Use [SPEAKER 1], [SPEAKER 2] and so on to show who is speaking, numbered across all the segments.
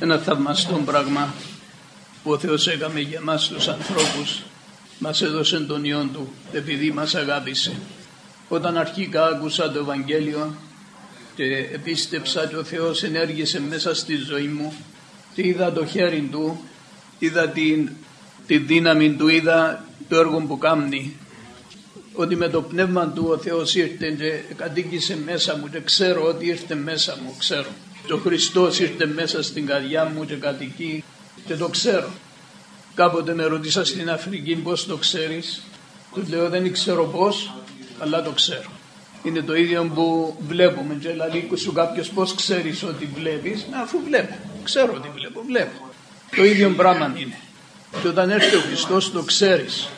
[SPEAKER 1] Ένα θαυμαστό πράγμα που ο Θεός έκαμε για μας τους ανθρώπους μας έδωσε τον Υιόν Του επειδή μας αγάπησε. Όταν αρχικά άκουσα το Ευαγγέλιο και επίστεψα ότι ο Θεός ενέργησε μέσα στη ζωή μου και είδα το χέρι Του, είδα την, τη δύναμη Του, είδα το έργο που κάνει ότι με το πνεύμα Του ο Θεός ήρθε και κατοίκησε μέσα μου και ξέρω ότι ήρθε μέσα μου, ξέρω. Και ο Χριστός ήρθε μέσα στην καρδιά μου και κατοικεί και το ξέρω. Κάποτε με ρωτήσα στην Αφρική πώς το ξέρεις; Του λέω δεν ξέρω πώς, αλλά το ξέρω. Είναι το ίδιο που βλέπουμε και λέει σου κάποιος πώς ξέρεις ότι βλέπεις; Αφού βλέπω, ξέρω ότι βλέπω, βλέπω. Το ίδιο πράγμα είναι. Και όταν έρθει ο Χριστός το ξέρεις.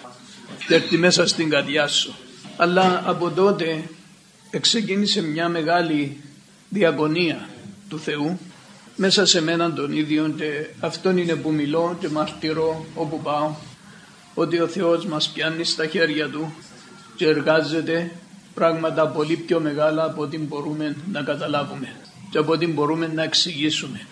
[SPEAKER 1] Έρθει μέσα στην καρδιά σου. Αλλά από τότε ξεκίνησε μια μεγάλη διαγωνία του Θεού μέσα σε μένα τον ίδιο και αυτόν είναι που μιλώ και μαρτυρώ όπου πάω ότι ο Θεός μας πιάνει στα χέρια Του και εργάζεται πράγματα πολύ πιο μεγάλα από ό,τι μπορούμε να καταλάβουμε και από ό,τι μπορούμε να εξηγήσουμε.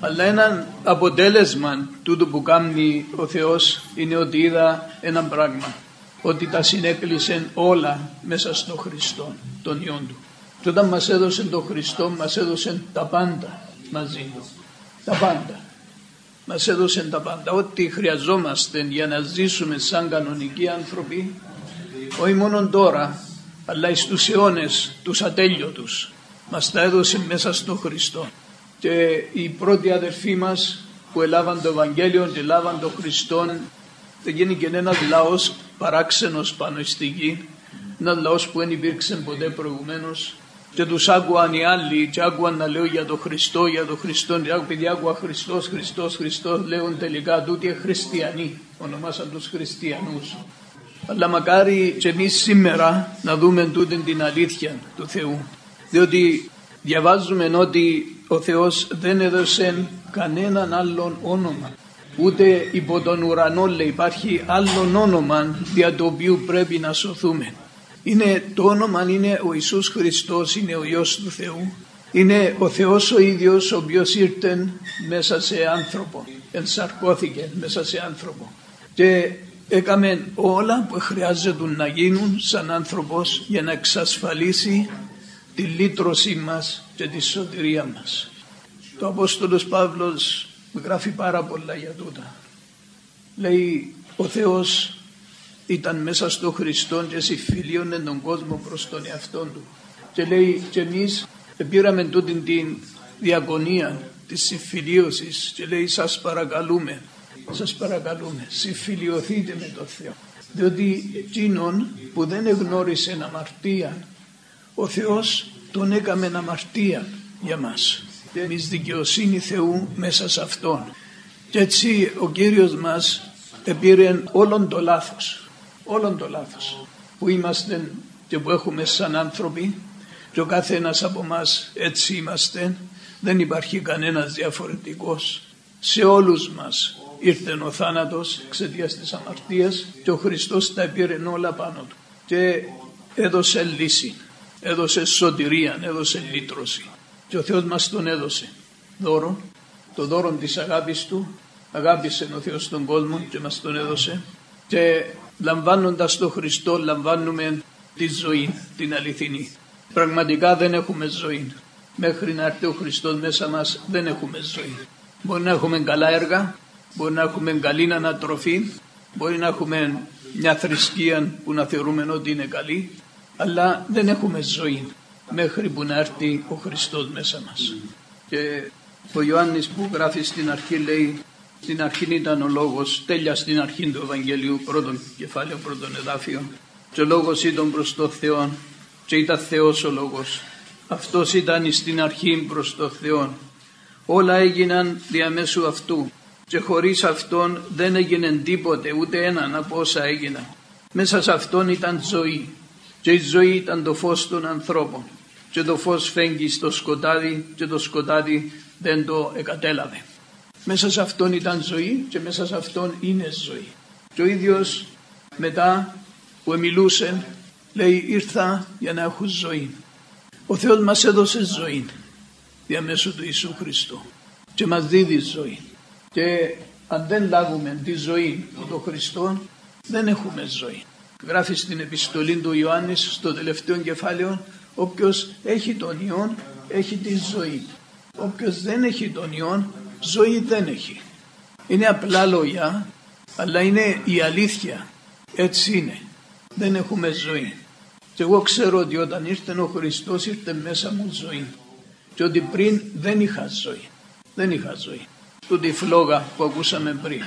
[SPEAKER 1] Αλλά ένα αποτέλεσμα τούτου που κάνει ο Θεός είναι ότι είδα ένα πράγμα ότι τα συνέκλεισε όλα μέσα στο Χριστό, τον Υιόν Του. Και όταν μας έδωσε τον Χριστό μας έδωσε τα πάντα μαζί του. Τα πάντα. Μας έδωσε τα πάντα. Ό,τι χρειαζόμαστε για να ζήσουμε σαν κανονικοί άνθρωποι, όχι μόνο τώρα, αλλά στους αιώνες, τους ατέλειωτους. Μας τα έδωσε μέσα στο Χριστό. Και οι πρώτοι αδερφοί μας που έλαβαν το Ευαγγέλιο και έλαβαν το Χριστό, δεν γίνει και ένας λαός παράξενος πάνω στη γη, ένας λαός που δεν υπήρξε ποτέ προηγουμένως, και τους άκουαν οι άλλοι και άκουαν να λέω για τον Χριστό, για τον Χριστό και επειδή άκουα Χριστός, Χριστός, Χριστός λέουν τελικά τούτοι χριστιανοί, ονομάσαν τους χριστιανούς. Αλλά μακάρι και εμείς σήμερα να δούμε τούτη την αλήθεια του Θεού. Διότι διαβάζουμε ότι ο Θεός δεν έδωσε κανέναν άλλον όνομα. Ούτε υπό τον ουρανό λέει υπάρχει άλλον όνομα δια το οποίο πρέπει να σωθούμε. Είναι, το όνομα είναι ο Ιησούς Χριστός, είναι ο Υιός του Θεού. Είναι ο Θεός ο ίδιος ο οποίος ήρθε μέσα σε άνθρωπο, ενσαρκώθηκε μέσα σε άνθρωπο. Και έκαμε όλα που χρειάζεται να γίνουν σαν άνθρωπος για να εξασφαλίσει τη λύτρωσή μας και τη σωτηρία μας. Το Απόστολος Παύλος γράφει πάρα πολλά για τούτα. Λέει ο Θεός ήταν μέσα στο Χριστό και συμφιλίωνε τον κόσμο προς τον εαυτό του. Και λέει και εμείς πήραμε τούτη την διακονία της συμφιλίωσης και λέει σας παρακαλούμε, σας παρακαλούμε συμφιλιωθείτε με τον Θεό. Διότι εκείνον που δεν εγνώρισε αμαρτία ο Θεός τον έκαμε αμαρτία για μας. Και εμείς δικαιοσύνη Θεού μέσα σε Αυτόν. Και έτσι ο Κύριος μας επήρε όλον το λάθος όλον το λάθος. Που είμαστε και που έχουμε σαν άνθρωποι και ο κάθε ένας από εμά έτσι είμαστε. Δεν υπάρχει κανένας διαφορετικός. Σε όλους μας ήρθε ο θάνατος εξαιτίας της αμαρτίας και ο Χριστός τα πήρε όλα πάνω του. Και έδωσε λύση έδωσε σωτηρία, έδωσε λύτρωση. Και ο Θεός μας τον έδωσε δώρο το δώρο της αγάπης του. Αγάπησε ο Θεός τον κόσμο και μας τον έδωσε. Και λαμβάνοντας τον Χριστό λαμβάνουμε τη ζωή, την αληθινή. Πραγματικά δεν έχουμε ζωή. Μέχρι να έρθει ο Χριστός μέσα μας δεν έχουμε ζωή. Μπορεί να έχουμε καλά έργα, μπορεί να έχουμε καλή ανατροφή, μπορεί να έχουμε μια θρησκεία που να θεωρούμε ότι είναι καλή, αλλά δεν έχουμε ζωή μέχρι που να έρθει ο Χριστός μέσα μας. Και ο Ιωάννης που γράφει στην αρχή λέει στην αρχή ήταν ο λόγος, τέλεια στην αρχή του Ευαγγελίου, πρώτον κεφάλαιο, πρώτον εδάφιο. Και ο λόγος ήταν προς το Θεό και ήταν Θεός ο λόγος. Αυτός ήταν στην αρχή προς το Θεό. Όλα έγιναν διαμέσου αυτού και χωρίς αυτόν δεν έγινε τίποτε ούτε έναν από όσα έγιναν. Μέσα σε αυτόν ήταν ζωή και η ζωή ήταν το φως των ανθρώπων και το φως φέγγει στο σκοτάδι και το σκοτάδι δεν το εκατέλαβε. Μέσα σε αυτόν ήταν ζωή και μέσα σε αυτόν είναι ζωή. Και ο ίδιος μετά που μιλούσε λέει ήρθα για να έχω ζωή. Ο Θεός μας έδωσε ζωή διαμέσου του Ιησού Χριστού. και μας δίδει ζωή. Και αν δεν λάβουμε τη ζωή του τον Χριστό δεν έχουμε ζωή. Γράφει στην επιστολή του Ιωάννης στο τελευταίο κεφάλαιο όποιος έχει τον Υιόν έχει τη ζωή. Όποιος δεν έχει τον Υιόν ζωή δεν έχει. Είναι απλά λόγια αλλά είναι η αλήθεια. Έτσι είναι. Δεν έχουμε ζωή. Και εγώ ξέρω ότι όταν ήρθε ο Χριστός ήρθε μέσα μου ζωή. Και ότι πριν δεν είχα ζωή. Δεν είχα ζωή. Τούτη η φλόγα που ακούσαμε πριν.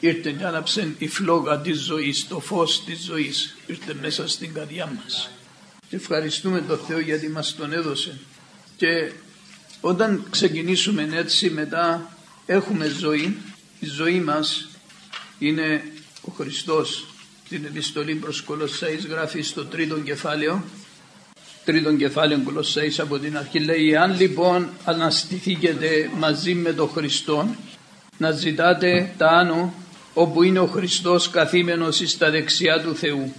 [SPEAKER 1] Ήρθε και άναψε η φλόγα της ζωής, το φως της ζωής. Ήρθε μέσα στην καρδιά μας. Και ευχαριστούμε τον Θεό γιατί μας τον έδωσε. Και όταν ξεκινήσουμε έτσι μετά έχουμε ζωή. Η ζωή μας είναι ο Χριστός την επιστολή προς Κολοσσέης γράφει στο τρίτο κεφάλαιο τρίτον κεφάλαιο Κολοσσέης από την αρχή λέει αν λοιπόν αναστηθήκετε μαζί με τον Χριστό να ζητάτε τα άνω όπου είναι ο Χριστός καθήμενος στα δεξιά του Θεού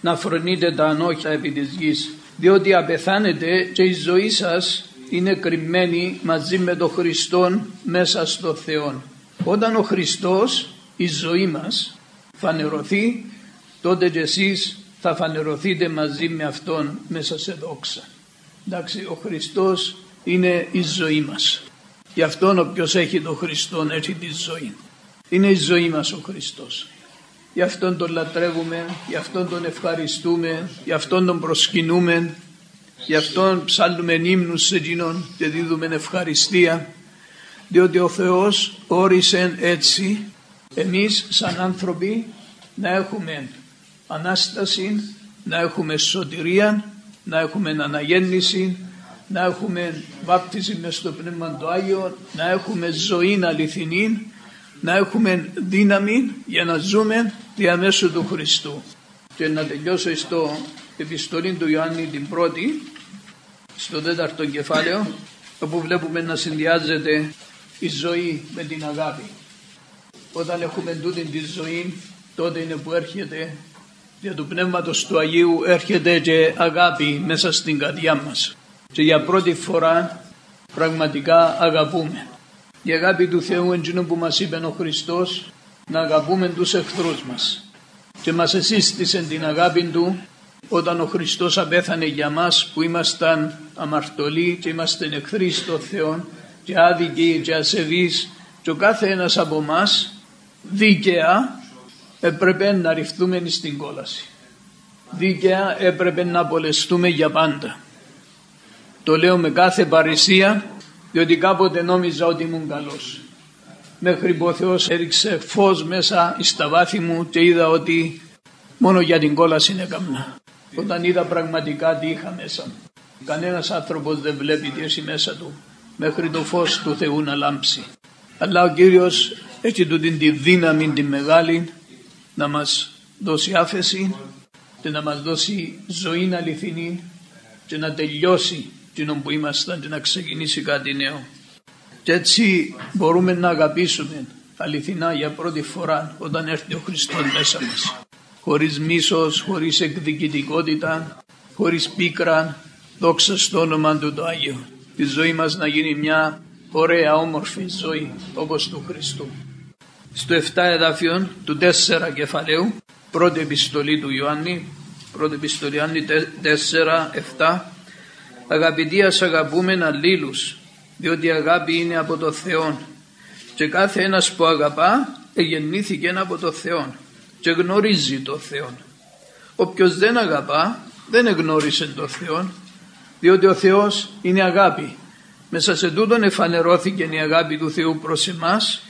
[SPEAKER 1] να φρονείτε τα ανώχια επί της γης διότι απεθάνετε και η ζωή σας είναι κρυμμένη μαζί με τον Χριστό μέσα στο Θεό. Όταν ο Χριστός η ζωή μας φανερωθεί τότε και εσείς θα φανερωθείτε μαζί με Αυτόν μέσα σε δόξα. Εντάξει, ο Χριστός είναι η ζωή μας. Γι' αυτόν όποιος έχει τον Χριστό έχει τη ζωή. Είναι η ζωή μας ο Χριστός. Γι' αυτόν τον λατρεύουμε, γι' αυτόν τον ευχαριστούμε, γι' αυτόν τον προσκυνούμε, γι' αυτόν ψάλλουμε ύμνους σε εκείνον και δίδουμε ευχαριστία, διότι ο Θεός όρισε έτσι εμείς σαν άνθρωποι να έχουμε Ανάσταση, να έχουμε σωτηρία, να έχουμε αναγέννηση, να έχουμε βάπτιση μες στο Πνεύμα του Άγιο, να έχουμε ζωή αληθινή, να έχουμε δύναμη για να ζούμε διαμέσου του Χριστού. Και να τελειώσω στο επιστολή του Ιωάννη την πρώτη, στο τέταρτο κεφάλαιο, όπου βλέπουμε να συνδυάζεται η ζωή με την αγάπη. Όταν έχουμε τούτη τη ζωή, τότε είναι που έρχεται για του Πνεύματος του Αγίου έρχεται και αγάπη μέσα στην καρδιά μας. Και για πρώτη φορά πραγματικά αγαπούμε. Η αγάπη του Θεού είναι που μας είπε ο Χριστός να αγαπούμε τους εχθρούς μας. Και μας εσύστησε την αγάπη Του όταν ο Χριστός απέθανε για μας που ήμασταν αμαρτωλοί και είμαστε εχθροί στο Θεό και άδικοι και ασεβείς και ο κάθε ένας από εμά δίκαια έπρεπε να ρηφθούμε στην κόλαση. Δίκαια έπρεπε να απολεστούμε για πάντα. Το λέω με κάθε παρησία διότι κάποτε νόμιζα ότι ήμουν καλός. Μέχρι που ο Θεός έριξε φως μέσα στα βάθη μου και είδα ότι μόνο για την κόλαση είναι καμνά. Όταν είδα πραγματικά τι είχα μέσα μου. Κανένας άνθρωπος δεν βλέπει τι έχει μέσα του μέχρι το φως του Θεού να λάμψει. Αλλά ο Κύριος έχει του την τη δύναμη τη μεγάλη να μας δώσει άφεση και να μας δώσει ζωή αληθινή και να τελειώσει την που ήμασταν και να ξεκινήσει κάτι νέο. Και έτσι μπορούμε να αγαπήσουμε αληθινά για πρώτη φορά όταν έρθει ο Χριστός μέσα μας. Χωρίς μίσος, χωρίς εκδικητικότητα, χωρίς πίκρα, δόξα στο όνομα του το Άγιο. Η ζωή μας να γίνει μια ωραία όμορφη ζωή όπως του Χριστού. Στο 7 εδάφιο του 4 κεφαλαίου, πρώτη επιστολή του Ιωάννη, πρώτη επιστολή Ιωάννη 4, 7, αγαπητοί ας αγαπούμε αλλήλους, διότι η αγάπη είναι από το Θεό και κάθε ένας που αγαπά εγεννήθηκε από το Θεό και γνωρίζει το Θεό. Όποιος δεν αγαπά δεν εγνώρισε το Θεό διότι ο Θεός είναι αγάπη. Μέσα σε τούτον εφανερώθηκε η αγάπη του Θεού προς εμάς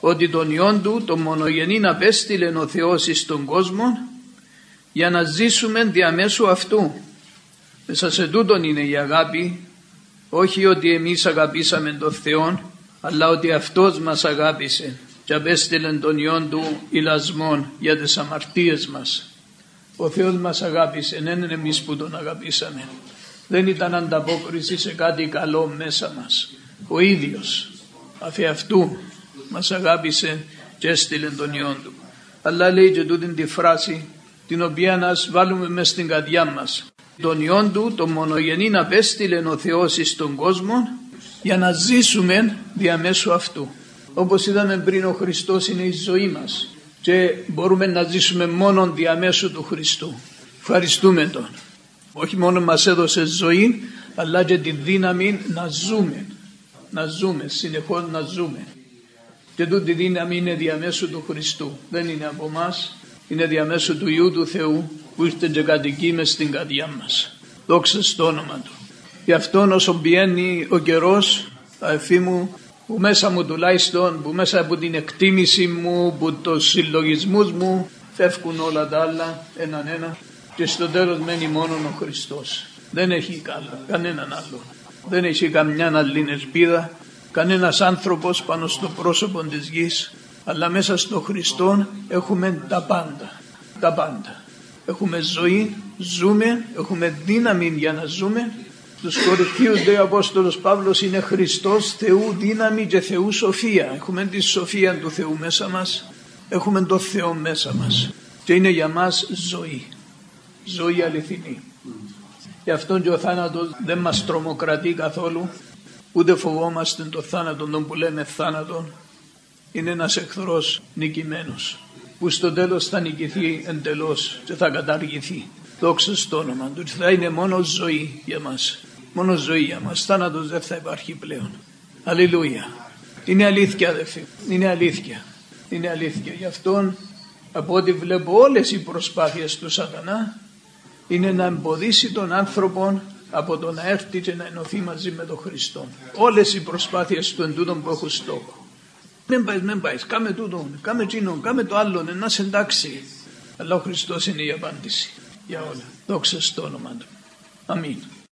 [SPEAKER 1] ότι τον Υιόν Του, τον μονογενήν απέστειλε ο Θεός εις τον κόσμο για να ζήσουμε διαμέσου αυτού. Μέσα σε τούτον είναι η αγάπη, όχι ότι εμείς αγαπήσαμε τον Θεό, αλλά ότι Αυτός μας αγάπησε και απέστειλε τον Υιόν Του ηλασμόν για τις αμαρτίες μας. Ο Θεός μας αγάπησε, δεν είναι εμείς που τον αγαπήσαμε. Δεν ήταν ανταπόκριση σε κάτι καλό μέσα μας. Ο ίδιος, αφ' αυτού μας αγάπησε και έστειλε τον Υιόν Του. Αλλά λέει και τούτη τη φράση την οποία να βάλουμε μέσα στην καρδιά μας. Τον Υιόν Του, τον μονογενή να απέστειλε ο Θεός εις τον κόσμο για να ζήσουμε διαμέσου αυτού. Όπως είδαμε πριν ο Χριστός είναι η ζωή μας και μπορούμε να ζήσουμε μόνο διαμέσου του Χριστού. Ευχαριστούμε Τον. Όχι μόνο μας έδωσε ζωή αλλά και τη δύναμη να ζούμε. Να ζούμε, συνεχώς να ζούμε. Και τούτη δύναμη είναι διαμέσου του Χριστού. Δεν είναι από εμά, είναι διαμέσου του Ιού του Θεού που ήρθε και κατοικεί μες στην καρδιά μας. Δόξα στο όνομα Του. Γι' αυτόν όσο πιένει ο καιρός, αδελφοί μου, που μέσα μου τουλάχιστον, που μέσα από την εκτίμηση μου, που το συλλογισμούς μου, φεύγουν όλα τα άλλα έναν ένα και στο τέλος μένει μόνο ο Χριστός. Δεν έχει καλό, κανέναν άλλο. Δεν έχει καμιά άλλη ελπίδα, κανένας άνθρωπος πάνω στο πρόσωπο της γης, αλλά μέσα στο Χριστό έχουμε τα πάντα, τα πάντα. Έχουμε ζωή, ζούμε, έχουμε δύναμη για να ζούμε. Στους κορυφίους λέει ο Απόστολος Παύλος είναι Χριστός Θεού δύναμη και Θεού σοφία. Έχουμε τη σοφία του Θεού μέσα μας, έχουμε το Θεό μέσα μας και είναι για μας ζωή, ζωή αληθινή. Γι' αυτόν και ο θάνατος δεν μας τρομοκρατεί καθόλου, ούτε φοβόμαστε το θάνατο τον που λέμε θάνατο. Είναι ένας εχθρός νικημένος που στο τέλος θα νικηθεί εντελώς και θα καταργηθεί. Δόξα στο όνομα του θα είναι μόνο ζωή για μας. Μόνο ζωή για μας. Θάνατος δεν θα υπάρχει πλέον. Αλληλούια. Είναι αλήθεια αδερφοί. Είναι αλήθεια. Είναι αλήθεια. Γι' αυτόν από ό,τι βλέπω όλες οι προσπάθειες του σατανά είναι να εμποδίσει τον άνθρωπο από το να έρθει και να ενωθεί μαζί με τον Χριστό. Όλες οι προσπάθειες του εντούτων που έχουν στόχο. Μην πάει, μην πάει, κάμε τούτο, κάμε εκείνο, κάμε το άλλο, να σε εντάξει. Αλλά ο Χριστός είναι η απάντηση για όλα. Δόξα στο όνομα Του. Αμήν.